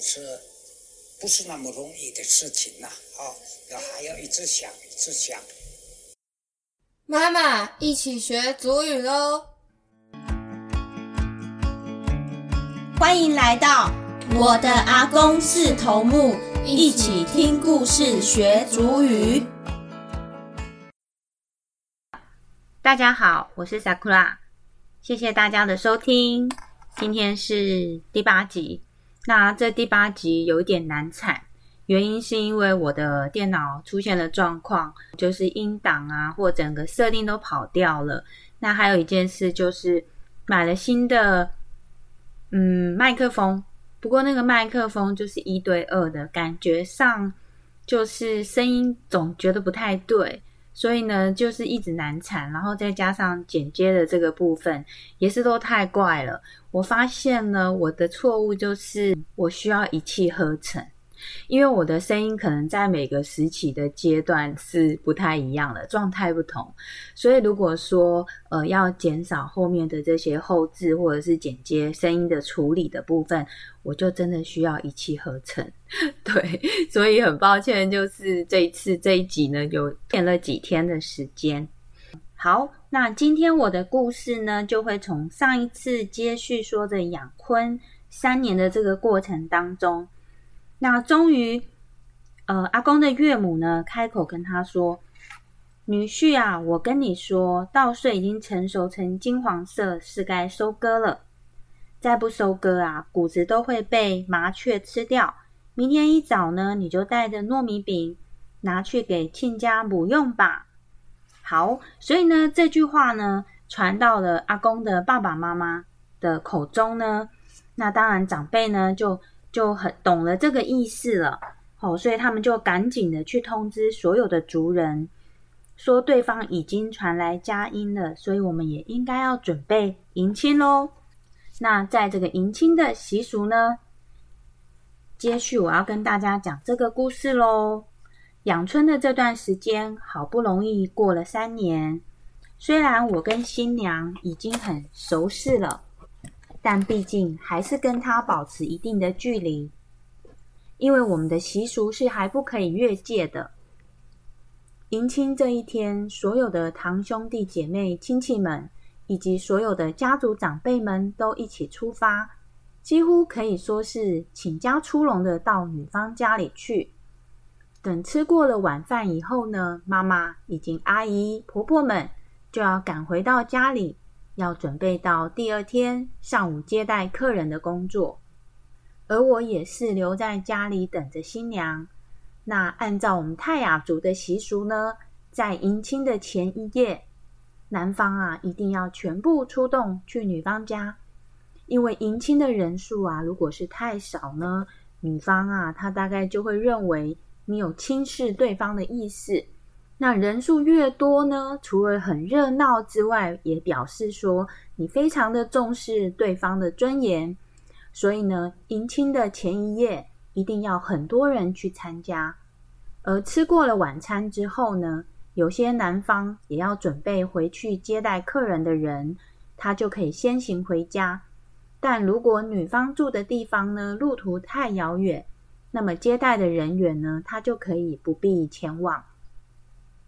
是不是那么容易的事情呐、啊？要还要一直想，一直想。妈妈，一起学祖语喽！欢迎来到我的阿公是头目，一起听故事学祖语。大家好，我是 Sakura，谢谢大家的收听。今天是第八集，那这第八集有一点难产，原因是因为我的电脑出现了状况，就是音档啊或整个设定都跑掉了。那还有一件事就是买了新的嗯麦克风，不过那个麦克风就是一对二的，感觉上就是声音总觉得不太对。所以呢，就是一直难产，然后再加上剪接的这个部分，也是都太怪了。我发现呢，我的错误就是我需要一气呵成，因为我的声音可能在每个时期的阶段是不太一样的，状态不同。所以如果说呃要减少后面的这些后置或者是剪接声音的处理的部分，我就真的需要一气呵成。对，所以很抱歉，就是这一次这一集呢，有骗了几天的时间。好，那今天我的故事呢，就会从上一次接续说的养坤三年的这个过程当中，那终于，呃，阿公的岳母呢开口跟他说：“女婿啊，我跟你说，稻穗已经成熟成金黄色，是该收割了。再不收割啊，谷子都会被麻雀吃掉。”明天一早呢，你就带着糯米饼拿去给亲家母用吧。好，所以呢，这句话呢传到了阿公的爸爸妈妈的口中呢，那当然长辈呢就就很懂了这个意思了。好，所以他们就赶紧的去通知所有的族人，说对方已经传来佳音了，所以我们也应该要准备迎亲喽。那在这个迎亲的习俗呢？接续我要跟大家讲这个故事喽。养春的这段时间，好不容易过了三年。虽然我跟新娘已经很熟识了，但毕竟还是跟他保持一定的距离，因为我们的习俗是还不可以越界的。迎亲这一天，所有的堂兄弟姐妹、亲戚们，以及所有的家族长辈们都一起出发。几乎可以说是请家出笼的到女方家里去。等吃过了晚饭以后呢，妈妈以及阿姨、婆婆们就要赶回到家里，要准备到第二天上午接待客人的工作。而我也是留在家里等着新娘。那按照我们泰雅族的习俗呢，在迎亲的前一夜，男方啊一定要全部出动去女方家。因为迎亲的人数啊，如果是太少呢，女方啊，她大概就会认为你有轻视对方的意思。那人数越多呢，除了很热闹之外，也表示说你非常的重视对方的尊严。所以呢，迎亲的前一夜一定要很多人去参加。而吃过了晚餐之后呢，有些男方也要准备回去接待客人的人，他就可以先行回家。但如果女方住的地方呢，路途太遥远，那么接待的人员呢，他就可以不必前往。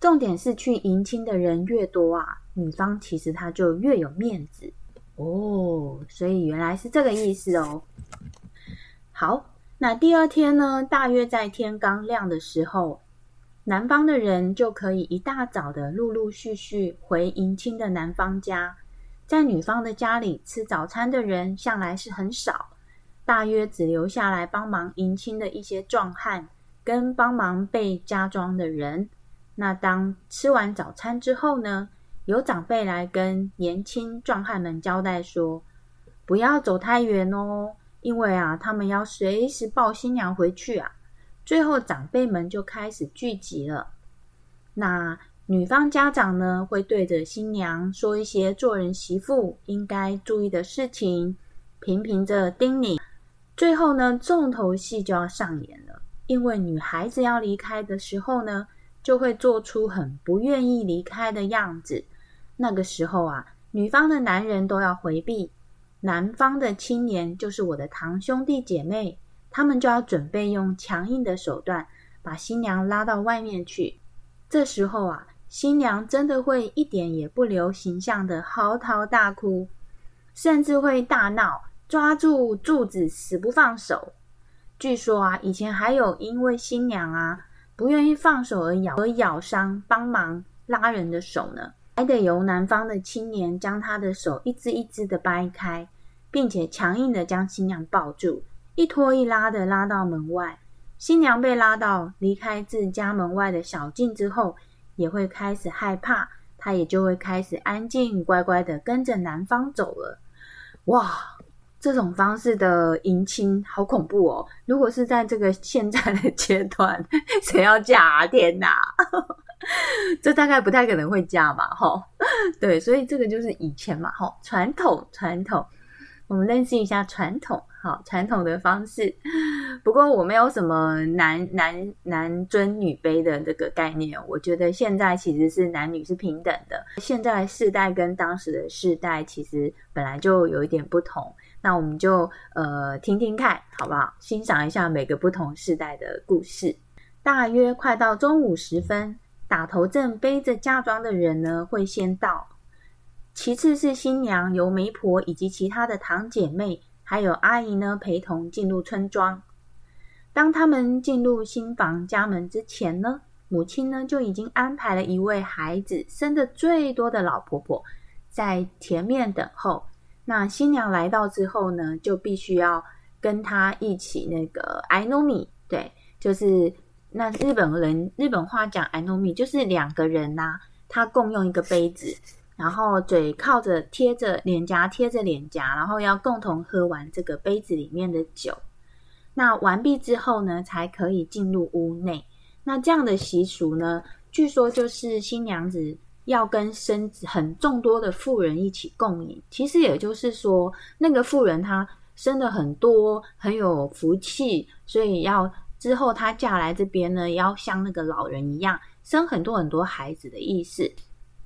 重点是去迎亲的人越多啊，女方其实她就越有面子哦。所以原来是这个意思哦。好，那第二天呢，大约在天刚亮的时候，男方的人就可以一大早的陆陆续续回迎亲的男方家。在女方的家里吃早餐的人向来是很少，大约只留下来帮忙迎亲的一些壮汉跟帮忙备家装的人。那当吃完早餐之后呢，有长辈来跟年轻壮汉们交代说：“不要走太远哦，因为啊，他们要随时抱新娘回去啊。最后，长辈们就开始聚集了。那女方家长呢，会对着新娘说一些做人媳妇应该注意的事情，频频着叮咛。最后呢，重头戏就要上演了，因为女孩子要离开的时候呢，就会做出很不愿意离开的样子。那个时候啊，女方的男人都要回避。男方的青年就是我的堂兄弟姐妹，他们就要准备用强硬的手段把新娘拉到外面去。这时候啊，新娘真的会一点也不留形象的嚎啕大哭，甚至会大闹，抓住柱子死不放手。据说啊，以前还有因为新娘啊不愿意放手而咬而咬伤帮忙拉人的手呢。还得由男方的青年将他的手一只一只的掰开，并且强硬的将新娘抱住，一拖一拉的拉到门外。新娘被拉到离开自家门外的小径之后，也会开始害怕，她也就会开始安静乖乖的跟着男方走了。哇，这种方式的迎亲好恐怖哦！如果是在这个现在的阶段，谁要嫁？天哪！这大概不太可能会嫁嘛，哈，对，所以这个就是以前嘛，哈，传统传统，我们认识一下传统，好，传统的方式。不过我没有什么男男男尊女卑的这个概念，我觉得现在其实是男女是平等的。现在世代跟当时的世代其实本来就有一点不同，那我们就呃听听看好不好？欣赏一下每个不同世代的故事。大约快到中午时分。打头阵背着嫁妆的人呢，会先到，其次是新娘由媒婆以及其他的堂姐妹，还有阿姨呢陪同进入村庄。当他们进入新房家门之前呢，母亲呢就已经安排了一位孩子生的最多的老婆婆在前面等候。那新娘来到之后呢，就必须要跟她一起那个 I know me，对，就是。那日本人日本话讲 “I know me”，就是两个人呐，他共用一个杯子，然后嘴靠着贴着脸颊，贴着脸颊，然后要共同喝完这个杯子里面的酒。那完毕之后呢，才可以进入屋内。那这样的习俗呢，据说就是新娘子要跟生很众多的妇人一起共饮。其实也就是说，那个妇人她生的很多，很有福气，所以要。之后，她嫁来这边呢，要像那个老人一样生很多很多孩子的意思。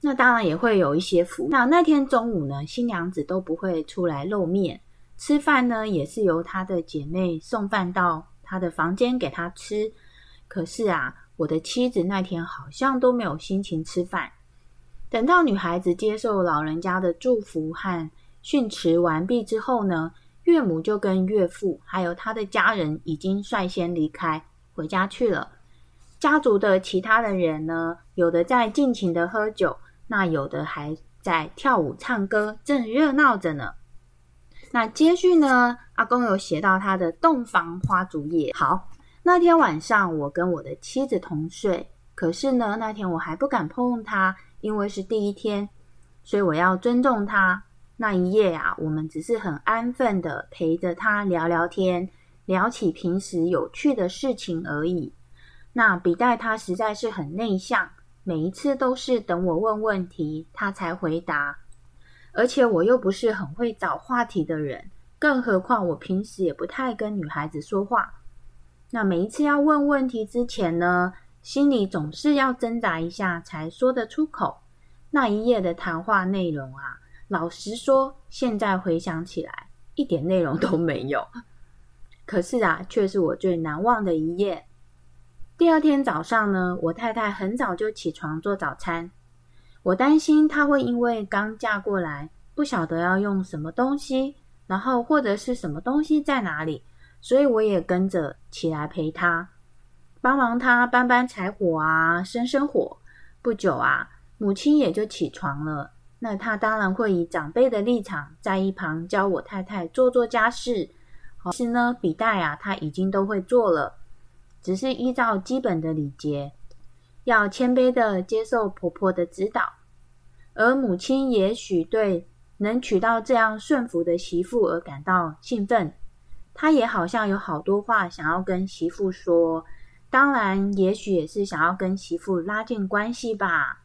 那当然也会有一些福。那那天中午呢，新娘子都不会出来露面，吃饭呢也是由她的姐妹送饭到她的房间给她吃。可是啊，我的妻子那天好像都没有心情吃饭。等到女孩子接受老人家的祝福和训斥完毕之后呢？岳母就跟岳父还有他的家人已经率先离开回家去了。家族的其他的人呢，有的在尽情的喝酒，那有的还在跳舞唱歌，正热闹着呢。那接续呢，阿公有写到他的洞房花烛夜。好，那天晚上我跟我的妻子同睡，可是呢，那天我还不敢碰她，因为是第一天，所以我要尊重他。那一夜啊，我们只是很安分的陪着他聊聊天，聊起平时有趣的事情而已。那比代他实在是很内向，每一次都是等我问问题，他才回答。而且我又不是很会找话题的人，更何况我平时也不太跟女孩子说话。那每一次要问问题之前呢，心里总是要挣扎一下才说得出口。那一夜的谈话内容啊。老实说，现在回想起来，一点内容都没有。可是啊，却是我最难忘的一夜。第二天早上呢，我太太很早就起床做早餐。我担心她会因为刚嫁过来，不晓得要用什么东西，然后或者是什么东西在哪里，所以我也跟着起来陪她，帮忙他搬搬柴火啊，生生火。不久啊，母亲也就起床了。那他当然会以长辈的立场在一旁教我太太做做家事。其实呢，笔袋啊，他已经都会做了，只是依照基本的礼节，要谦卑的接受婆婆的指导。而母亲也许对能娶到这样顺服的媳妇而感到兴奋，她也好像有好多话想要跟媳妇说，当然，也许也是想要跟媳妇拉近关系吧。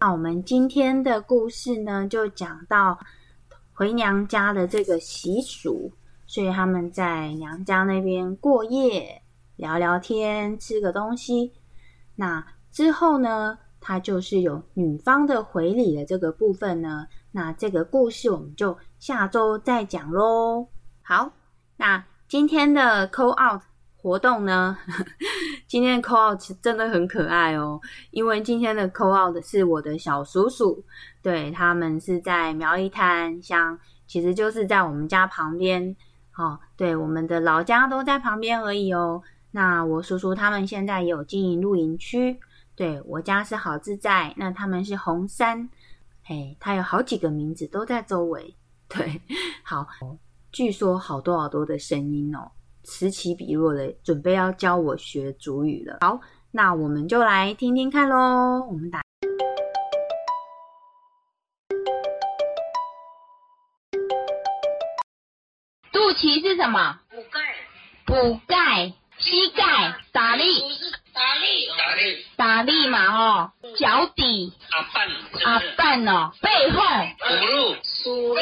那我们今天的故事呢，就讲到回娘家的这个习俗，所以他们在娘家那边过夜，聊聊天，吃个东西。那之后呢，他就是有女方的回礼的这个部分呢。那这个故事我们就下周再讲喽。好，那今天的 call out。活动呢？今天的 call out 其实真的很可爱哦，因为今天的 call out 是我的小叔叔，对他们是在苗栗滩乡，其实就是在我们家旁边。哦，对，我们的老家都在旁边而已哦。那我叔叔他们现在有经营露营区，对我家是好自在，那他们是红山，嘿，他有好几个名字都在周围。对，好，据说好多好多的声音哦。此起彼落的，准备要教我学主语了。好，那我们就来听听看喽。我们打肚脐是什么？补钙。补钙。膝盖。打力。打力。打力。打力嘛哦。脚底。阿半。阿半哦。背后。属鹿。属鹿。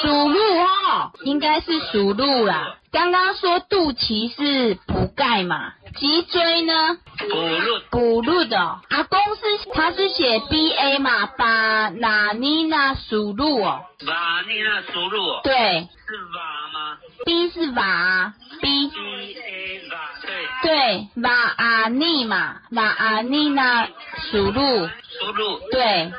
属鹿哦，应该是属鹿啦。刚刚说肚脐是补钙嘛，脊椎呢？补鹿。补鹿的阿公是他是写 B A 嘛，巴纳尼纳属鹿哦。巴尼纳属鹿。对。是瓦吗？B 是瓦，B。B A 瓦，对。对，瓦阿尼嘛，瓦阿尼纳属鹿。属鹿。对，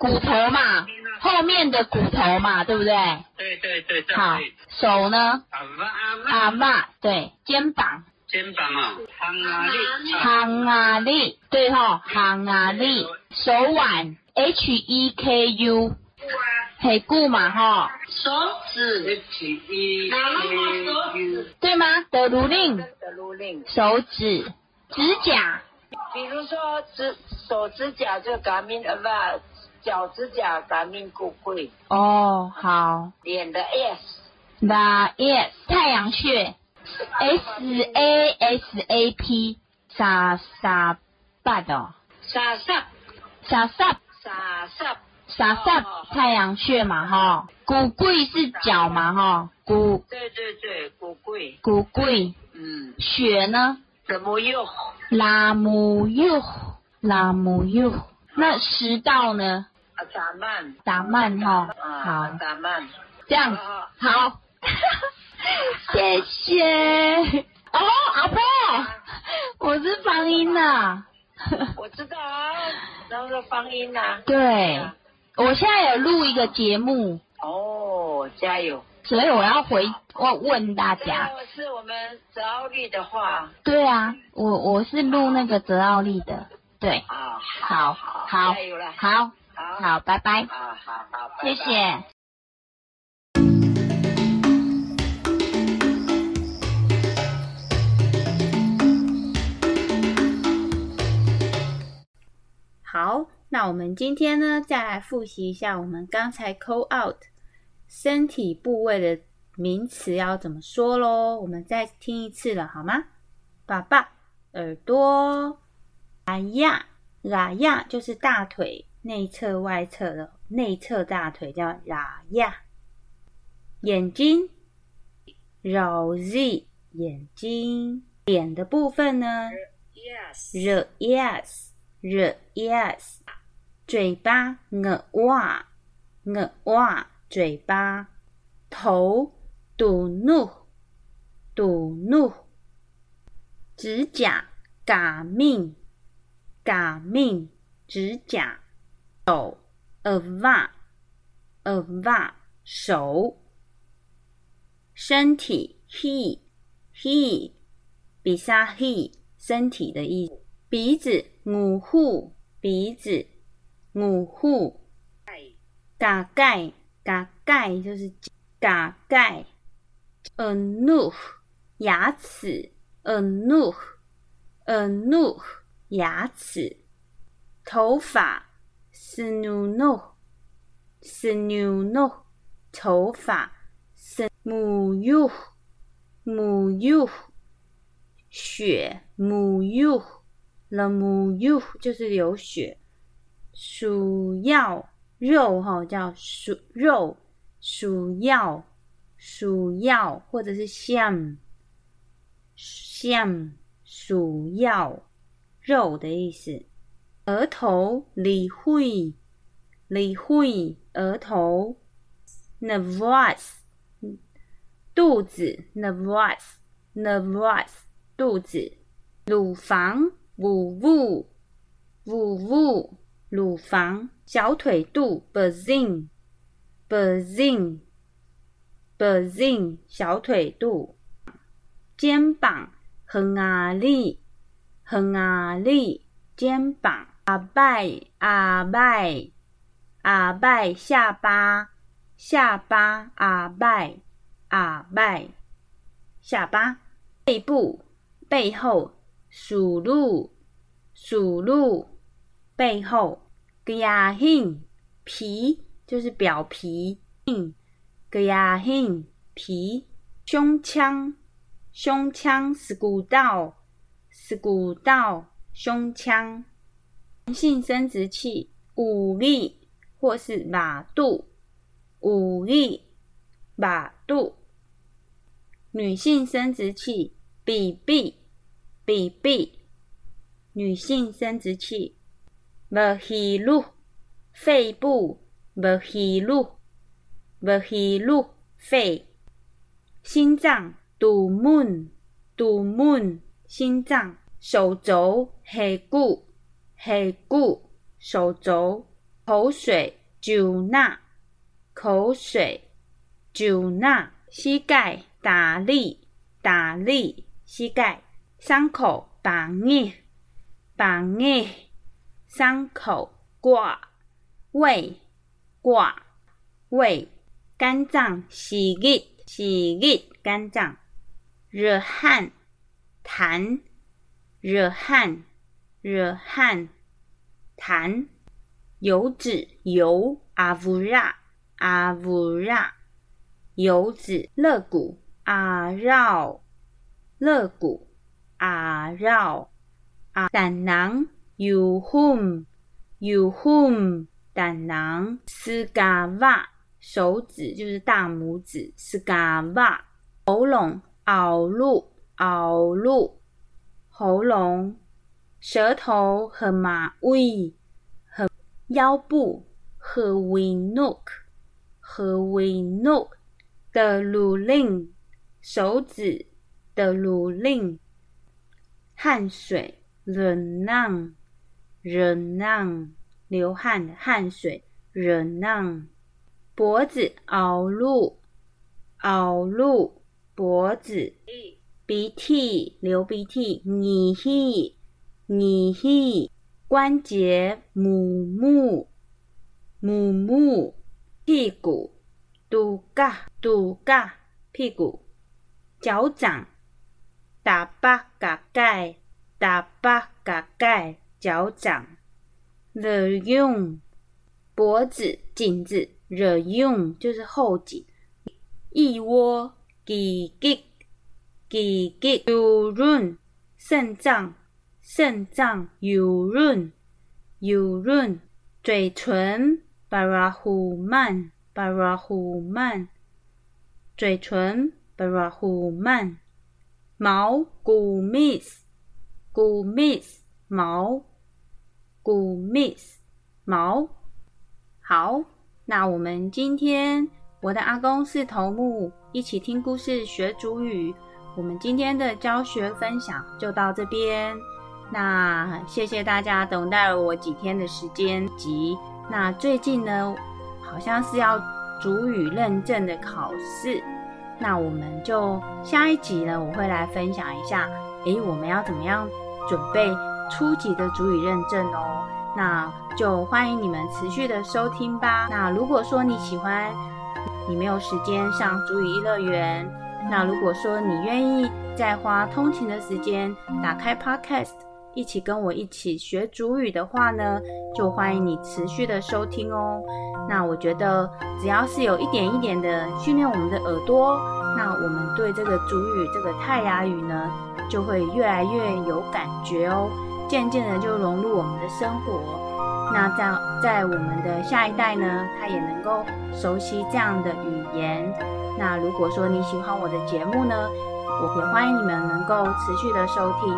骨头嘛。后面的骨头嘛，对不对？对对对，好，手呢？阿妈，对，肩膀。肩膀啊，行啊力。行啊力，对吼，行啊力。手腕，H E K U，很固嘛哈。手指，H E K U，对吗？的如令。的如令。手指，指甲。比如说指手指甲就 g a m 不。脚趾甲咱们骨贵。哦，好。脸的 S。那 yes，太阳穴，S A S A P，傻傻巴的，傻傻，傻傻，傻傻，傻傻，太阳穴嘛哈，骨贵是脚嘛哈，骨，对对对，骨贵，骨贵，嗯，血呢？怎么又？拉姆又，拉姆又，那食道呢？打慢，打慢哈，好，打慢，这样好，谢谢。哦，阿婆，我是方音呐。我知道啊，然后是方音呐。对，我现在有录一个节目。哦，加油！所以我要回，我问大家。是我们泽奥利的话。对啊，我我是录那个泽奥利的，对。啊，好，好，加油了，好。好，拜拜。好好好，谢谢。好，那我们今天呢，再来复习一下我们刚才 call out 身体部位的名词要怎么说喽。我们再听一次了，好吗？爸爸，耳朵，哎呀，拉呀，就是大腿。内侧、外侧的内侧大腿叫拉亚，眼睛 rosy 眼睛，脸的部分呢？the yes the yes，嘴巴 ng 哇嘴巴，头 do nu do nu，指甲 ga min ga min 指甲。手，ava，ava，手。身体，he，he，比萨 he，身体的意思。鼻子，五户，鼻子，五户。嘎盖，嘎盖就是嘎盖。anu，牙齿，anu，anu，牙齿。头发。snuno，snuno，头发。smuyo，muyo，沐浴血。沐浴了沐浴就是流血。鼠药。肉哈叫鼠肉。鼠药。鼠药或者是像像鼠药。肉的意思。额头理会理会额头。nervous 肚子 nervous nervous 肚子。乳房乳物乳物乳房。小腿肚 bazin bazin bazin 小腿肚。肩膀横啊力横啊力肩膀。阿拜阿拜阿拜下巴。下巴阿拜阿拜，下巴。背部背后属鹿属鹿背后。格亚 hin 皮就是表皮格亚 hin 皮。胸腔胸腔是骨道是骨道胸腔。男性生殖器武力或是马肚。五力马肚，女性生殖器比臂比臂，女性生殖器不吸入肺部不吸入不吸入肺，心脏肚门肚门心脏手肘下骨下骨手肘口水就那。口水，酒钠，膝盖打力，打力，膝盖伤口绑硬，绑硬，伤口挂胃，挂胃，肝脏洗热，洗热，肝脏热汗痰，热汗，热汗痰，油脂油阿夫拉。阿乌拉，油脂肋骨阿绕，肋骨阿绕啊，胆囊有红有红，胆囊斯嘎瓦，手指就是大拇指斯嘎瓦，喉咙凹路凹路，喉咙舌头和马尾和腰部和 we nook。和为 no 的乳令，手指的乳令，汗水忍让忍让流汗的汗水忍让，脖子凹入凹入脖子，鼻涕流鼻涕你气你气关节母木母木。屁股，肚嘎肚嘎，屁股，脚掌，打巴嘎盖，打巴嘎盖，脚掌。The 用脖子颈子，The 用就是后颈。腋窝，几几几几，有润肾脏，肾脏有润有润，嘴唇。巴拉胡曼，巴拉胡曼，嘴唇，巴拉胡曼，毛骨 miss，骨 miss，毛骨 miss，毛。好，那我们今天我的阿公是头目，一起听故事学主语。我们今天的教学分享就到这边。那谢谢大家等待了我几天的时间及。那最近呢，好像是要主语认证的考试，那我们就下一集呢，我会来分享一下，诶，我们要怎么样准备初级的主语认证哦？那就欢迎你们持续的收听吧。那如果说你喜欢，你没有时间上主语一乐园，那如果说你愿意再花通勤的时间打开 Podcast。一起跟我一起学主语的话呢，就欢迎你持续的收听哦。那我觉得只要是有一点一点的训练我们的耳朵，那我们对这个主语这个泰雅语呢，就会越来越有感觉哦，渐渐的就融入我们的生活。那在在我们的下一代呢，他也能够熟悉这样的语言。那如果说你喜欢我的节目呢，我也欢迎你们能够持续的收听。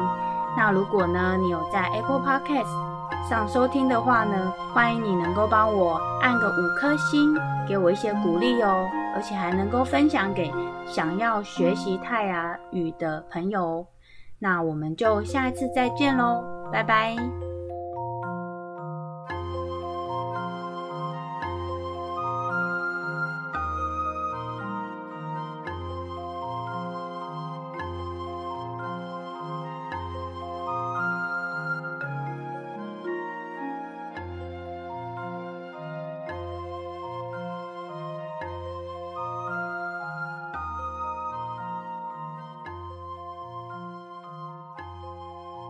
那如果呢，你有在 Apple Podcast 上收听的话呢，欢迎你能够帮我按个五颗星，给我一些鼓励哦，而且还能够分享给想要学习泰雅语的朋友。那我们就下一次再见喽，拜拜。